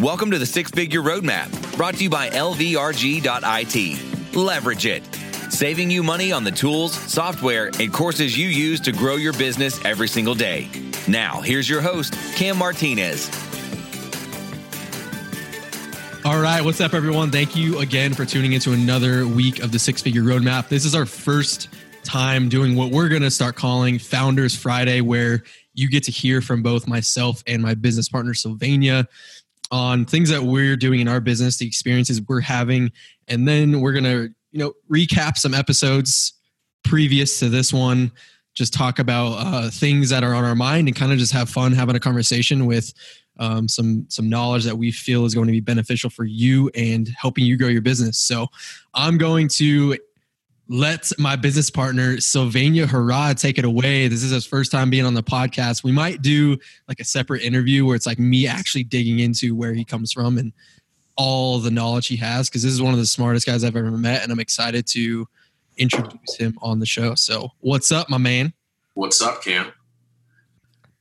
Welcome to the Six Figure Roadmap, brought to you by LVRG.IT. Leverage it, saving you money on the tools, software, and courses you use to grow your business every single day. Now, here's your host, Cam Martinez. All right, what's up, everyone? Thank you again for tuning into another week of the Six Figure Roadmap. This is our first time doing what we're going to start calling Founders Friday, where you get to hear from both myself and my business partner, Sylvania, on things that we're doing in our business, the experiences we're having, and then we're gonna, you know, recap some episodes previous to this one. Just talk about uh, things that are on our mind and kind of just have fun having a conversation with um, some some knowledge that we feel is going to be beneficial for you and helping you grow your business. So, I'm going to let my business partner Sylvania Harrod take it away. This is his first time being on the podcast. We might do like a separate interview where it's like me actually digging into where he comes from and all the knowledge he has because this is one of the smartest guys I've ever met, and I'm excited to introduce him on the show. So, what's up, my man? What's up, Cam?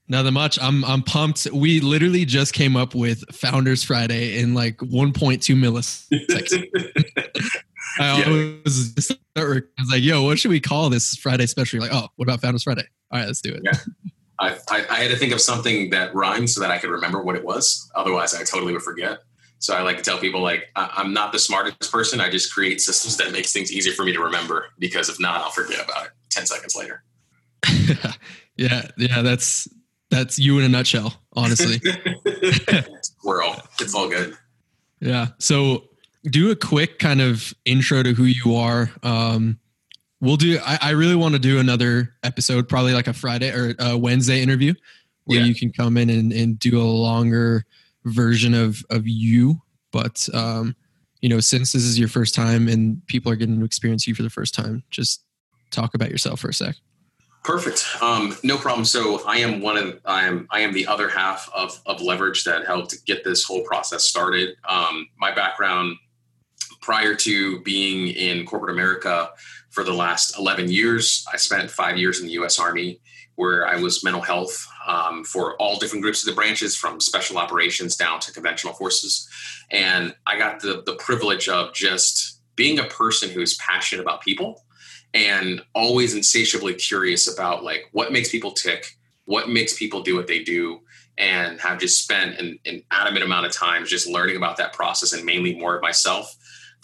Nothing much. I'm I'm pumped. We literally just came up with Founders Friday in like 1.2 milliseconds. I yeah. was just I was like, "Yo, what should we call this Friday special?" You're like, "Oh, what about Founders Friday?" All right, let's do it. Yeah. I, I, I, had to think of something that rhymed so that I could remember what it was. Otherwise, I totally would forget. So I like to tell people like I, am not the smartest person. I just create systems that makes things easier for me to remember. Because if not, I'll forget about it ten seconds later. yeah, yeah, that's that's you in a nutshell, honestly. Squirrel. It's all good. Yeah. So do a quick kind of intro to who you are. Um, we'll do. I, I really want to do another episode, probably like a Friday or a Wednesday interview, where yeah. you can come in and, and do a longer version of of you. But um, you know, since this is your first time and people are getting to experience you for the first time, just talk about yourself for a sec. Perfect. Um, no problem. So I am one of I am I am the other half of of leverage that helped get this whole process started. Um, my background prior to being in corporate America for the last 11 years, I spent five years in the US Army where I was mental health um, for all different groups of the branches from special operations down to conventional forces. And I got the, the privilege of just being a person who's passionate about people and always insatiably curious about like what makes people tick, what makes people do what they do, and have just spent an, an adamant amount of time just learning about that process and mainly more of myself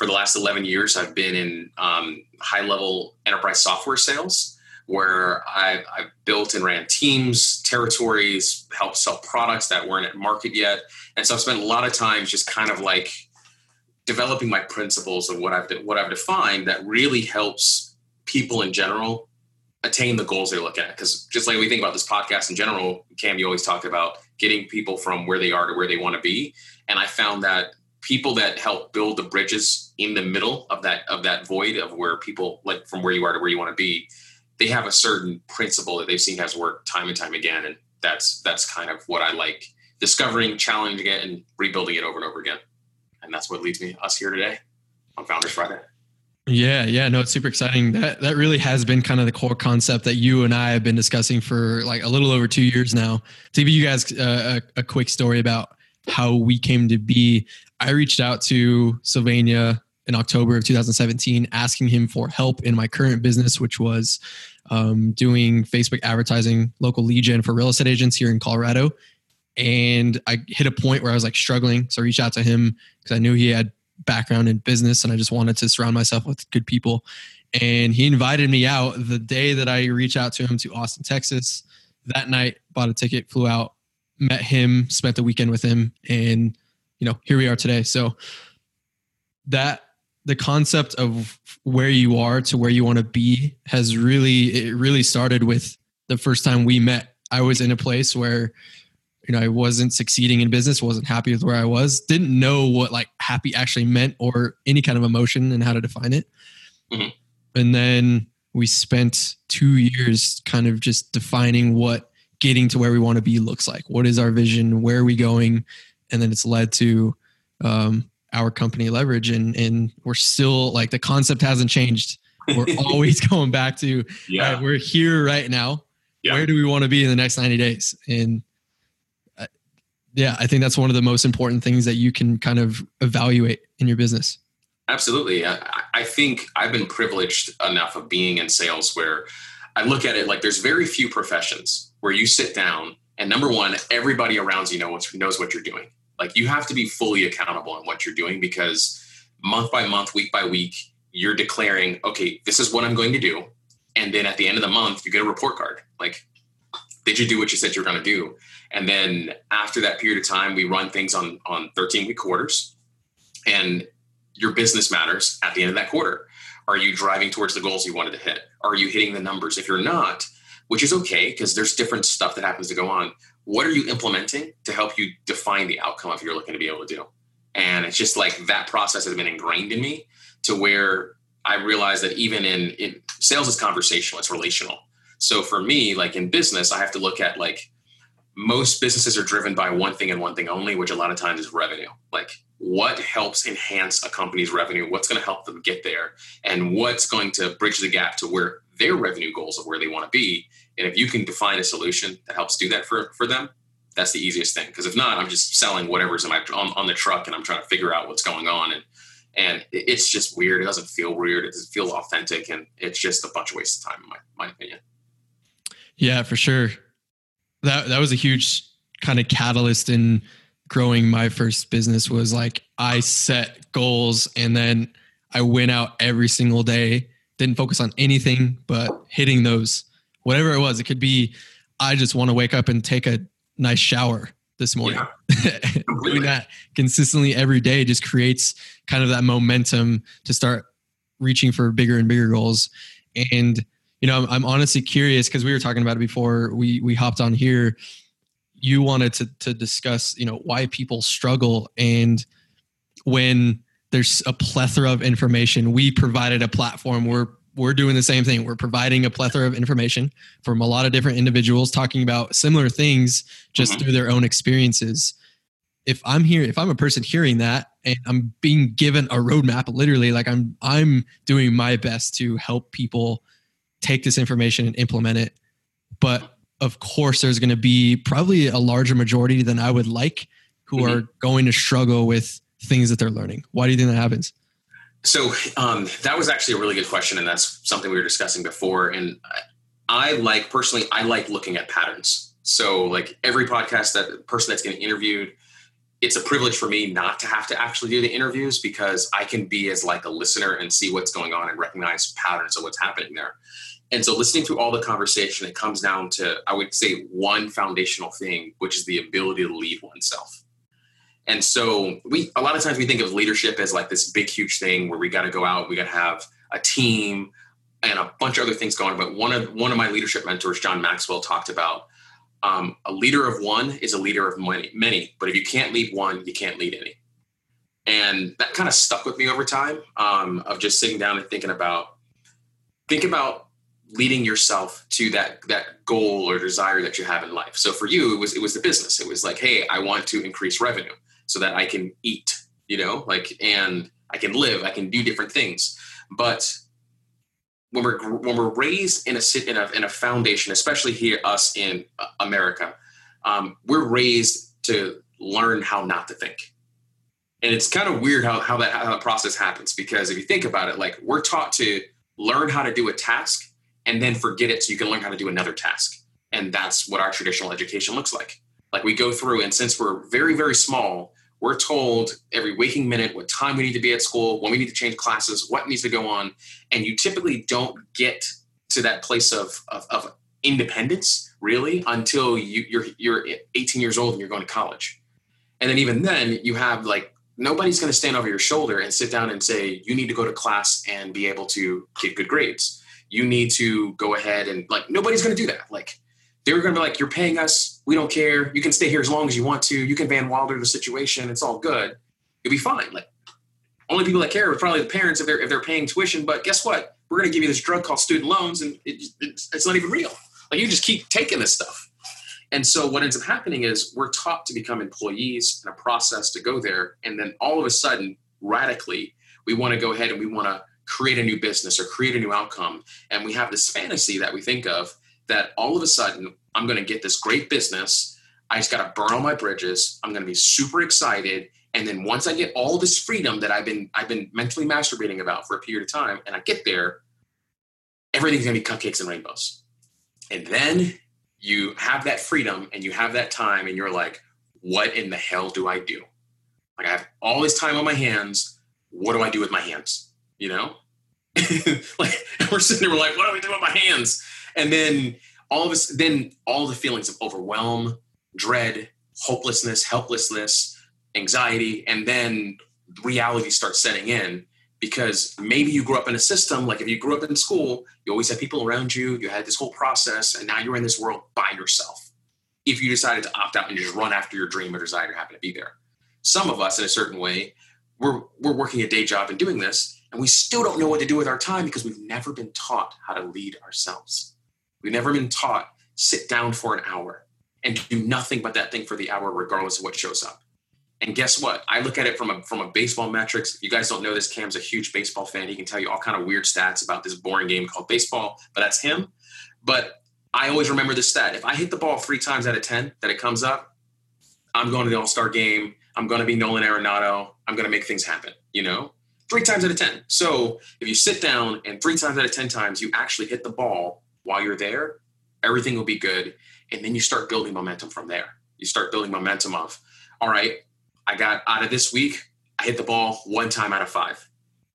for the last 11 years, I've been in um, high level enterprise software sales where I've, I've, built and ran teams, territories, helped sell products that weren't at market yet. And so I've spent a lot of time just kind of like developing my principles of what I've, what I've defined that really helps people in general attain the goals they're looking at. Because just like we think about this podcast in general, Cam, you always talk about getting people from where they are to where they want to be. And I found that people that help build the bridges in the middle of that of that void of where people like from where you are to where you want to be they have a certain principle that they've seen has worked time and time again and that's that's kind of what i like discovering challenging it and rebuilding it over and over again and that's what leads me us here today on founders friday yeah, yeah, no, it's super exciting. That that really has been kind of the core concept that you and I have been discussing for like a little over two years now. To give you guys uh, a, a quick story about how we came to be, I reached out to Sylvania in October of 2017, asking him for help in my current business, which was um, doing Facebook advertising, local gen for real estate agents here in Colorado. And I hit a point where I was like struggling. So I reached out to him because I knew he had background in business and I just wanted to surround myself with good people. And he invited me out the day that I reached out to him to Austin, Texas. That night, bought a ticket, flew out, met him, spent the weekend with him, and you know, here we are today. So that the concept of where you are to where you want to be has really it really started with the first time we met. I was in a place where you know I wasn't succeeding in business, wasn't happy with where I was, didn't know what like happy actually meant or any kind of emotion and how to define it. Mm-hmm. And then we spent 2 years kind of just defining what getting to where we want to be looks like. What is our vision? Where are we going? and then it's led to um, our company leverage and and we're still like the concept hasn't changed we're always going back to yeah. Right, we're here right now yeah. where do we want to be in the next 90 days and uh, Yeah, I think that's one of the most important things that you can kind of evaluate in your business. Absolutely. I, I think I've been privileged enough of being in sales where I look at it like there's very few professions where you sit down and number one, everybody around you knows, knows what you're doing. Like you have to be fully accountable in what you're doing because month by month, week by week, you're declaring, okay, this is what I'm going to do. And then at the end of the month, you get a report card. Like, did you do what you said you were going to do? And then after that period of time, we run things on on 13 week quarters, and your business matters at the end of that quarter. Are you driving towards the goals you wanted to hit? Are you hitting the numbers? If you're not, which is okay because there's different stuff that happens to go on. What are you implementing to help you define the outcome of you're looking to be able to do? And it's just like that process has been ingrained in me to where I realize that even in, in sales is conversational, it's relational. So for me, like in business, I have to look at like most businesses are driven by one thing and one thing only, which a lot of times is revenue. Like what helps enhance a company's revenue, what's going to help them get there, and what's going to bridge the gap to where their revenue goals of where they want to be. And if you can define a solution that helps do that for, for them, that's the easiest thing. Because if not, I'm just selling whatever's in my on, on the truck and I'm trying to figure out what's going on. And and it's just weird. It doesn't feel weird. It doesn't feel authentic, and it's just a bunch of waste of time, in my my opinion. Yeah, for sure. That that was a huge kind of catalyst in growing my first business. Was like I set goals, and then I went out every single day. Didn't focus on anything but hitting those, whatever it was. It could be I just want to wake up and take a nice shower this morning. Yeah, Doing that consistently every day just creates kind of that momentum to start reaching for bigger and bigger goals. And you know, I'm, I'm honestly curious because we were talking about it before we we hopped on here. You wanted to to discuss, you know, why people struggle and when there's a plethora of information. We provided a platform where we're doing the same thing. We're providing a plethora of information from a lot of different individuals talking about similar things just mm-hmm. through their own experiences. If I'm here, if I'm a person hearing that and I'm being given a roadmap, literally, like I'm I'm doing my best to help people take this information and implement it. But of course, there's going to be probably a larger majority than I would like who mm-hmm. are going to struggle with things that they're learning. Why do you think that happens? So um, that was actually a really good question, and that's something we were discussing before. And I like personally, I like looking at patterns. So like every podcast that person that's getting interviewed, it's a privilege for me not to have to actually do the interviews because I can be as like a listener and see what's going on and recognize patterns of what's happening there. And so listening to all the conversation, it comes down to I would say one foundational thing, which is the ability to lead oneself. And so we a lot of times we think of leadership as like this big huge thing where we got to go out, we got to have a team and a bunch of other things going. But one of one of my leadership mentors, John Maxwell, talked about um, a leader of one is a leader of many, many. But if you can't lead one, you can't lead any. And that kind of stuck with me over time um, of just sitting down and thinking about think about leading yourself to that that goal or desire that you have in life. So for you, it was it was the business. It was like, hey, I want to increase revenue so that I can eat, you know, like, and I can live, I can do different things. But when we're when we're raised in a in a in a foundation, especially here us in America, um, we're raised to learn how not to think, and it's kind of weird how how that how that process happens because if you think about it, like we're taught to learn how to do a task and then forget it so you can learn how to do another task, and that's what our traditional education looks like. Like we go through, and since we're very very small, we're told every waking minute what time we need to be at school, when we need to change classes, what needs to go on. And you typically don't get to that place of, of, of independence really until you, you're, you're 18 years old and you're going to college. And then even then you have like, nobody's going to stand over your shoulder and sit down and say, you need to go to class and be able to get good grades. You need to go ahead and like, nobody's going to do that. Like they were going to be like, you're paying us. We don't care. You can stay here as long as you want to. You can Van Wilder the situation. It's all good. You'll be fine. Like only people that care are probably the parents if they're, if they're paying tuition. But guess what? We're going to give you this drug called student loans and it, it's, it's not even real. Like you just keep taking this stuff. And so what ends up happening is we're taught to become employees in a process to go there. And then all of a sudden, radically, we want to go ahead and we want to create a new business or create a new outcome. And we have this fantasy that we think of that all of a sudden I'm going to get this great business. I just got to burn all my bridges. I'm going to be super excited. And then once I get all this freedom that I've been I've been mentally masturbating about for a period of time, and I get there, everything's gonna be cupcakes and rainbows. And then you have that freedom and you have that time, and you're like, what in the hell do I do? Like I have all this time on my hands. What do I do with my hands? You know? like we're sitting there, we're like, what do we do with my hands? And then all of us, then all the feelings of overwhelm, dread, hopelessness, helplessness, anxiety, and then reality starts setting in because maybe you grew up in a system like if you grew up in school you always had people around you you had this whole process and now you're in this world by yourself if you decided to opt out and just run after your dream or desire to happen to be there some of us in a certain way we're, we're working a day job and doing this and we still don't know what to do with our time because we've never been taught how to lead ourselves we've never been taught sit down for an hour and do nothing but that thing for the hour regardless of what shows up and guess what? I look at it from a from a baseball metrics. If you guys don't know this, Cam's a huge baseball fan. He can tell you all kind of weird stats about this boring game called baseball, but that's him. But I always remember this stat. If I hit the ball three times out of ten that it comes up, I'm going to the All Star game. I'm going to be Nolan Arenado. I'm going to make things happen. You know, three times out of ten. So if you sit down and three times out of ten times you actually hit the ball while you're there, everything will be good. And then you start building momentum from there. You start building momentum of, all right, I got out of this week, I hit the ball one time out of five.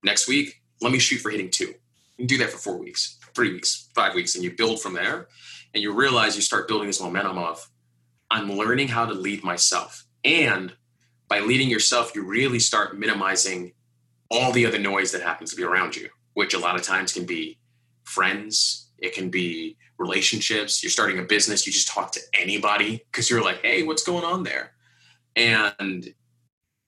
Next week, let me shoot for hitting two. You do that for four weeks, three weeks, five weeks, and you build from there. And you realize you start building this momentum of, I'm learning how to lead myself. And by leading yourself, you really start minimizing all the other noise that happens to be around you, which a lot of times can be friends, it can be relationships. You're starting a business, you just talk to anybody because you're like, hey, what's going on there? And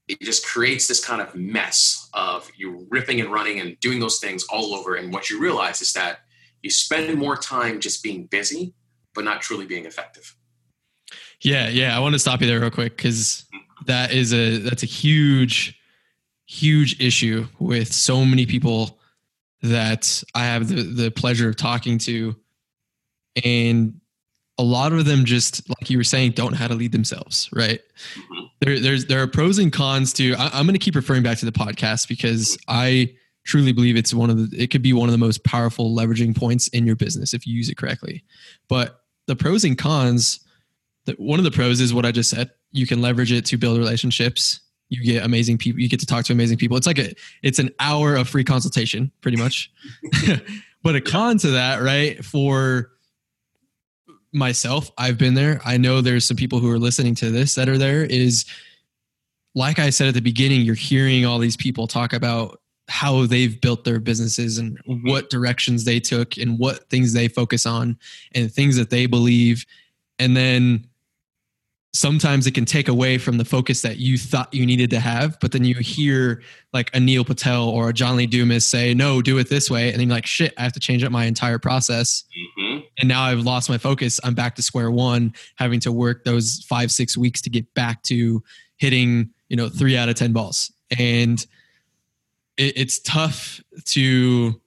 it just creates this kind of mess of you ripping and running and doing those things all over. And what you realize is that you spend more time just being busy, but not truly being effective. Yeah, yeah. I want to stop you there real quick because mm-hmm. that is a that's a huge, huge issue with so many people that I have the the pleasure of talking to, and a lot of them just like you were saying don't know how to lead themselves right? Mm-hmm. there, there's there are pros and cons to I, am going to keep referring back to the podcast because i truly believe it's one of the it could be one of the most powerful leveraging points in your business if you use it correctly. But the pros and cons that one of the pros is what i just said. You can leverage it to build relationships you get amazing people you get to talk to amazing people it's like a it's an hour of free consultation pretty much but a con to that right for myself, I've been there. I know there's some people who are listening to this that are there. Is like I said at the beginning, you're hearing all these people talk about how they've built their businesses and mm-hmm. what directions they took and what things they focus on and things that they believe. And then sometimes it can take away from the focus that you thought you needed to have. But then you hear like a Neil Patel or a John Lee Dumas say, no, do it this way. And then you're like, shit, I have to change up my entire process. Mm-hmm. And now I've lost my focus. I'm back to square one, having to work those five, six weeks to get back to hitting, you know, three out of 10 balls. And it, it's tough to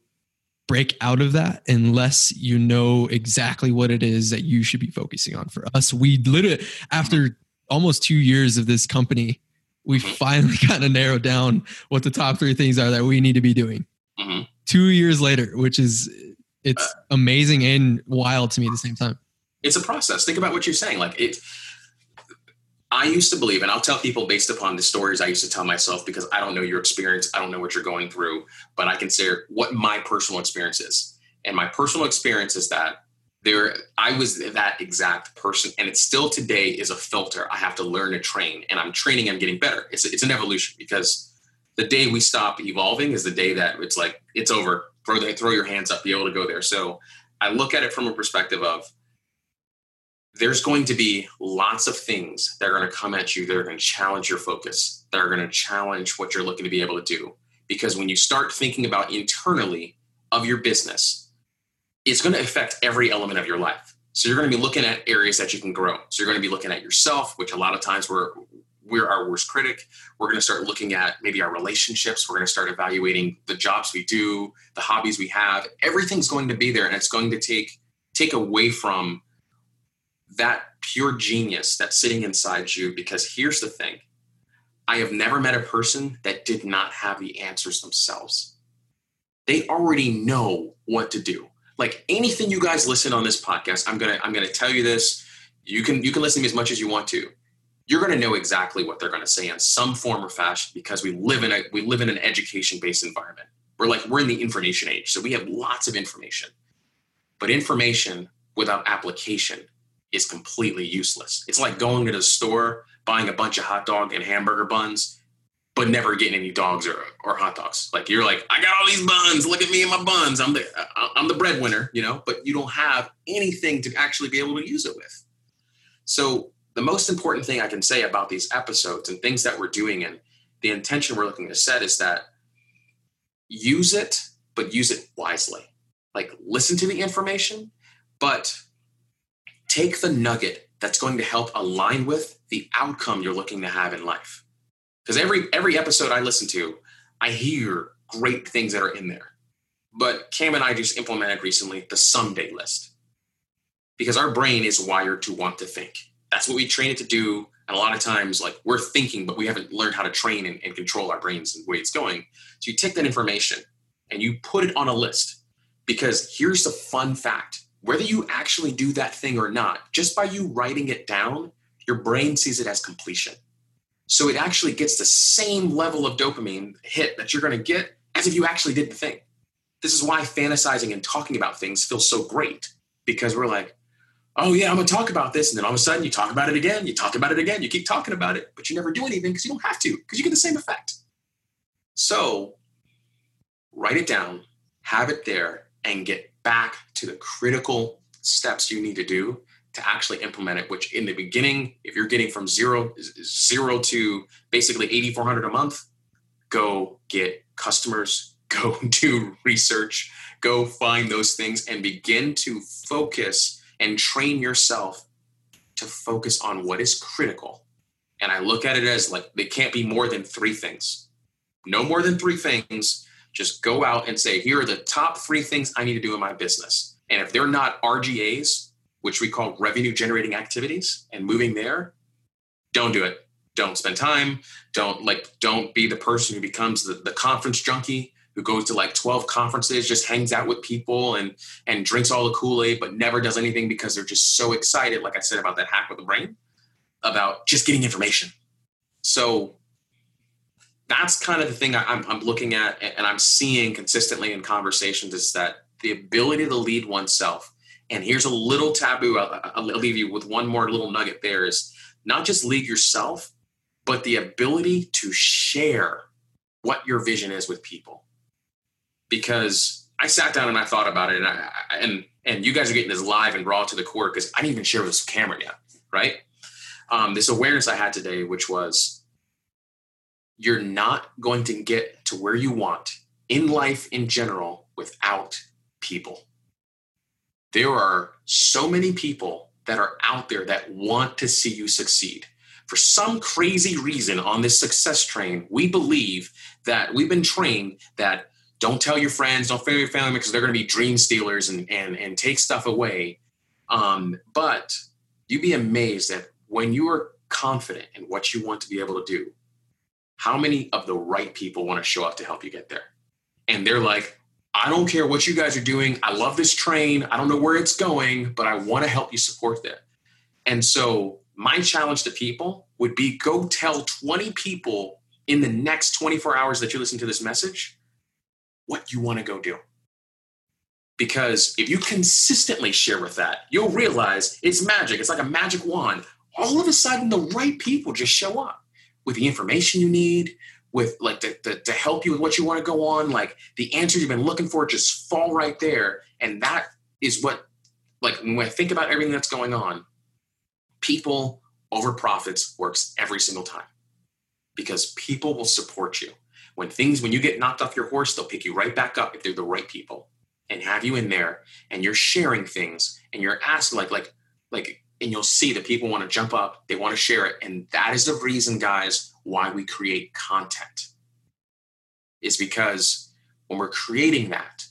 break out of that unless you know exactly what it is that you should be focusing on. For us, we literally, after almost two years of this company, we mm-hmm. finally kind of narrowed down what the top three things are that we need to be doing. Mm-hmm. Two years later, which is it's uh, amazing and wild to me at the same time. It's a process. Think about what you're saying. Like it, I used to believe, and I'll tell people based upon the stories I used to tell myself because I don't know your experience, I don't know what you're going through, but I can say what my personal experience is. And my personal experience is that there I was that exact person, and it still today is a filter. I have to learn to train, and I'm training. I'm getting better. It's it's an evolution because the day we stop evolving is the day that it's like it's over. Throw the, throw your hands up, be able to go there. So I look at it from a perspective of there's going to be lots of things that are going to come at you that are going to challenge your focus, that are going to challenge what you're looking to be able to do. Because when you start thinking about internally of your business, it's going to affect every element of your life. So you're going to be looking at areas that you can grow. So you're going to be looking at yourself, which a lot of times we're we're our worst critic. We're going to start looking at maybe our relationships. We're going to start evaluating the jobs we do, the hobbies we have. Everything's going to be there, and it's going to take take away from that pure genius that's sitting inside you because here's the thing I have never met a person that did not have the answers themselves. They already know what to do. Like anything you guys listen on this podcast, I'm gonna I'm gonna tell you this. You can you can listen to me as much as you want to. You're gonna know exactly what they're gonna say in some form or fashion because we live in a we live in an education based environment. We're like we're in the information age, so we have lots of information. But information without application is completely useless. It's like going to the store, buying a bunch of hot dog and hamburger buns, but never getting any dogs or, or hot dogs. Like you're like, I got all these buns. Look at me and my buns. I'm the I'm the breadwinner, you know. But you don't have anything to actually be able to use it with. So the most important thing I can say about these episodes and things that we're doing and the intention we're looking to set is that use it, but use it wisely. Like listen to the information, but take the nugget that's going to help align with the outcome you're looking to have in life. Because every every episode I listen to, I hear great things that are in there. But Cam and I just implemented recently the someday list. Because our brain is wired to want to think. That's what we train it to do. And a lot of times, like we're thinking, but we haven't learned how to train and, and control our brains and the way it's going. So you take that information and you put it on a list. Because here's the fun fact whether you actually do that thing or not, just by you writing it down, your brain sees it as completion. So it actually gets the same level of dopamine hit that you're going to get as if you actually did the thing. This is why fantasizing and talking about things feels so great because we're like, oh, yeah, I'm going to talk about this. And then all of a sudden you talk about it again, you talk about it again, you keep talking about it, but you never do anything because you don't have to because you get the same effect. So write it down, have it there, and get back to the critical steps you need to do to actually implement it which in the beginning if you're getting from zero zero to basically 8400 a month go get customers go do research go find those things and begin to focus and train yourself to focus on what is critical. And i look at it as like they can't be more than three things. No more than three things just go out and say, here are the top three things I need to do in my business. And if they're not RGAs, which we call revenue generating activities, and moving there, don't do it. Don't spend time. Don't like, don't be the person who becomes the, the conference junkie who goes to like 12 conferences, just hangs out with people and and drinks all the Kool-Aid, but never does anything because they're just so excited, like I said about that hack with the brain, about just getting information. So that's kind of the thing I, am I'm looking at and I'm seeing consistently in conversations is that the ability to lead oneself. And here's a little taboo. I'll, I'll leave you with one more little nugget there is not just lead yourself, but the ability to share what your vision is with people. Because I sat down and I thought about it, and I, and and you guys are getting this live and raw to the core because I didn't even share with this camera yet, right? Um, this awareness I had today, which was you're not going to get to where you want in life in general without people. There are so many people that are out there that want to see you succeed. For some crazy reason on this success train, we believe that we've been trained that don't tell your friends, don't tell your family because they're going to be dream stealers and, and, and take stuff away. Um, but you'd be amazed that when you are confident in what you want to be able to do, how many of the right people want to show up to help you get there? And they're like, I don't care what you guys are doing. I love this train. I don't know where it's going, but I want to help you support that. And so, my challenge to people would be go tell 20 people in the next 24 hours that you listen to this message what you want to go do. Because if you consistently share with that, you'll realize it's magic. It's like a magic wand. All of a sudden, the right people just show up with the information you need, with like to, to, to, help you with what you want to go on, like the answers you've been looking for just fall right there. And that is what, like, when I think about everything that's going on, people over profits works every single time because people will support you. When things, when you get knocked off your horse, they'll pick you right back up if they're the right people and have you in there and you're sharing things and you're asking, like, like, like and you'll see that people want to jump up, they want to share it. And that is the reason, guys, why we create content. Is because when we're creating that,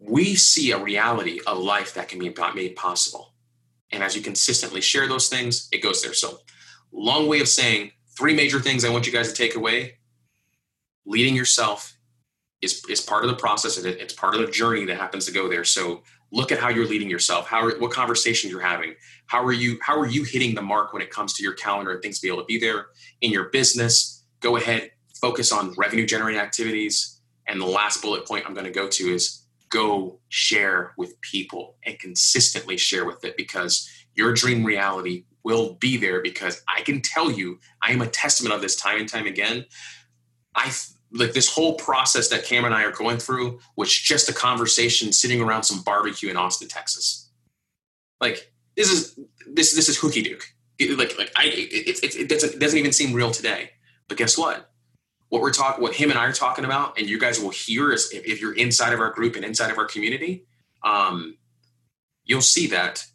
we see a reality, a life that can be made possible. And as you consistently share those things, it goes there. So, long way of saying three major things I want you guys to take away. Leading yourself is, is part of the process and it's part of the journey that happens to go there. So look at how you're leading yourself. How are, what conversations you're having. How are you how are you hitting the mark when it comes to your calendar and things to be able to be there in your business? Go ahead, focus on revenue generating activities. And the last bullet point I'm going to go to is go share with people and consistently share with it because your dream reality will be there because I can tell you, I am a testament of this time and time again. I like this whole process that Cameron and I are going through was just a conversation sitting around some barbecue in Austin, Texas. Like this is this this is hooky duke. like like I it, it, it doesn't even seem real today. But guess what? What we're talking, what him and I are talking about, and you guys will hear is if, if you're inside of our group and inside of our community, um, you'll see that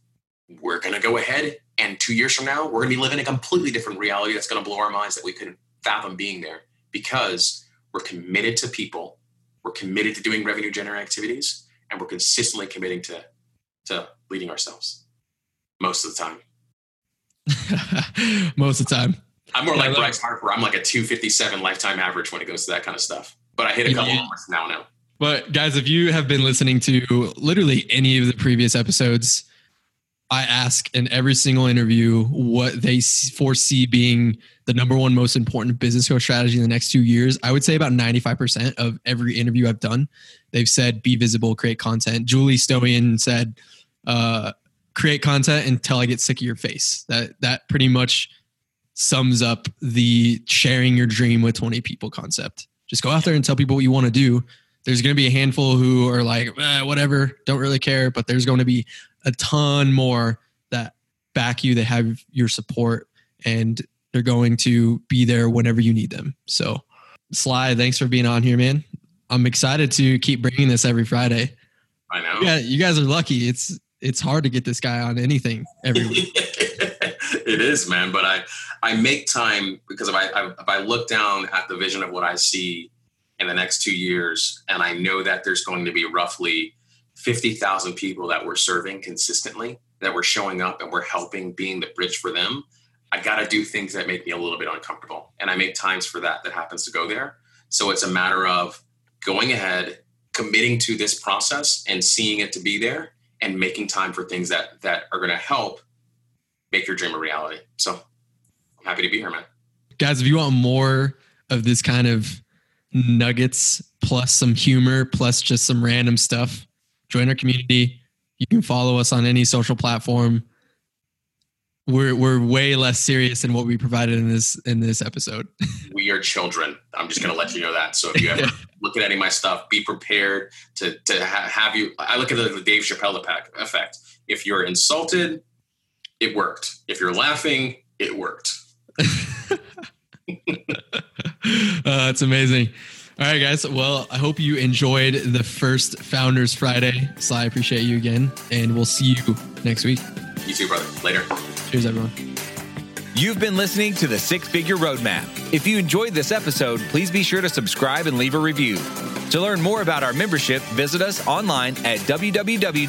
we're to go ahead and two years from now, we're to be living a completely different reality that's to blow our minds that we couldn't fathom being there because we're committed to people, we're committed to doing revenue generating activities, and we're consistently committing to, to leading ourselves most of the time. most of the time. I'm more yeah, like Bryce Harper. I'm like a 257 lifetime average when it goes to that kind of stuff. But I hit a couple yeah. now now. But guys, if you have been listening to literally any of the previous episodes, I ask in every single interview what they foresee being the number one most important business growth strategy in the next two years. I would say about 95% of every interview I've done, they've said be visible, create content. Julie Stoian said, uh, create content until I get sick of your face. That that pretty much sums up the sharing your dream with 20 people concept. Just go out there and tell people what you want to do. There's going to be a handful who are like, eh, whatever, don't really care, but there's going to be a ton more that back you, they have your support, and they're going to be there whenever you need them. So, Sly, thanks for being on here, man. I'm excited to keep bringing this every Friday. I know. Yeah, you guys are lucky. It's it's hard to get this guy on anything every week. it is, man. But I I make time because if I, I if I look down at the vision of what I see in the next two years, and I know that there's going to be roughly 50,000 people that we're serving consistently, that we're showing up and we're helping being the bridge for them, I got to do things that make me a little bit uncomfortable. And I make times for that that happens to go there. So it's a matter of going ahead, committing to this process and seeing it to be there and making time for things that that are going to help make your dream a reality. So I'm happy to be here, man. Guys, if you want more of this kind of nuggets plus some humor plus just some random stuff, join our community. You can follow us on any social platform. We're we're way less serious than what we provided in this in this episode. we are children. I'm just going to let you know that. So if you ever look at any of my stuff, be prepared to to ha- have you. I look at the Dave Chappelle effect. If you're insulted, it worked. If you're laughing, it worked. uh, that's amazing. All right, guys. Well, I hope you enjoyed the first Founders Friday. Sly, I appreciate you again, and we'll see you next week. You too, brother. Later. Cheers, everyone. You've been listening to the Six Figure Roadmap. If you enjoyed this episode, please be sure to subscribe and leave a review. To learn more about our membership, visit us online at www.lvrg.it.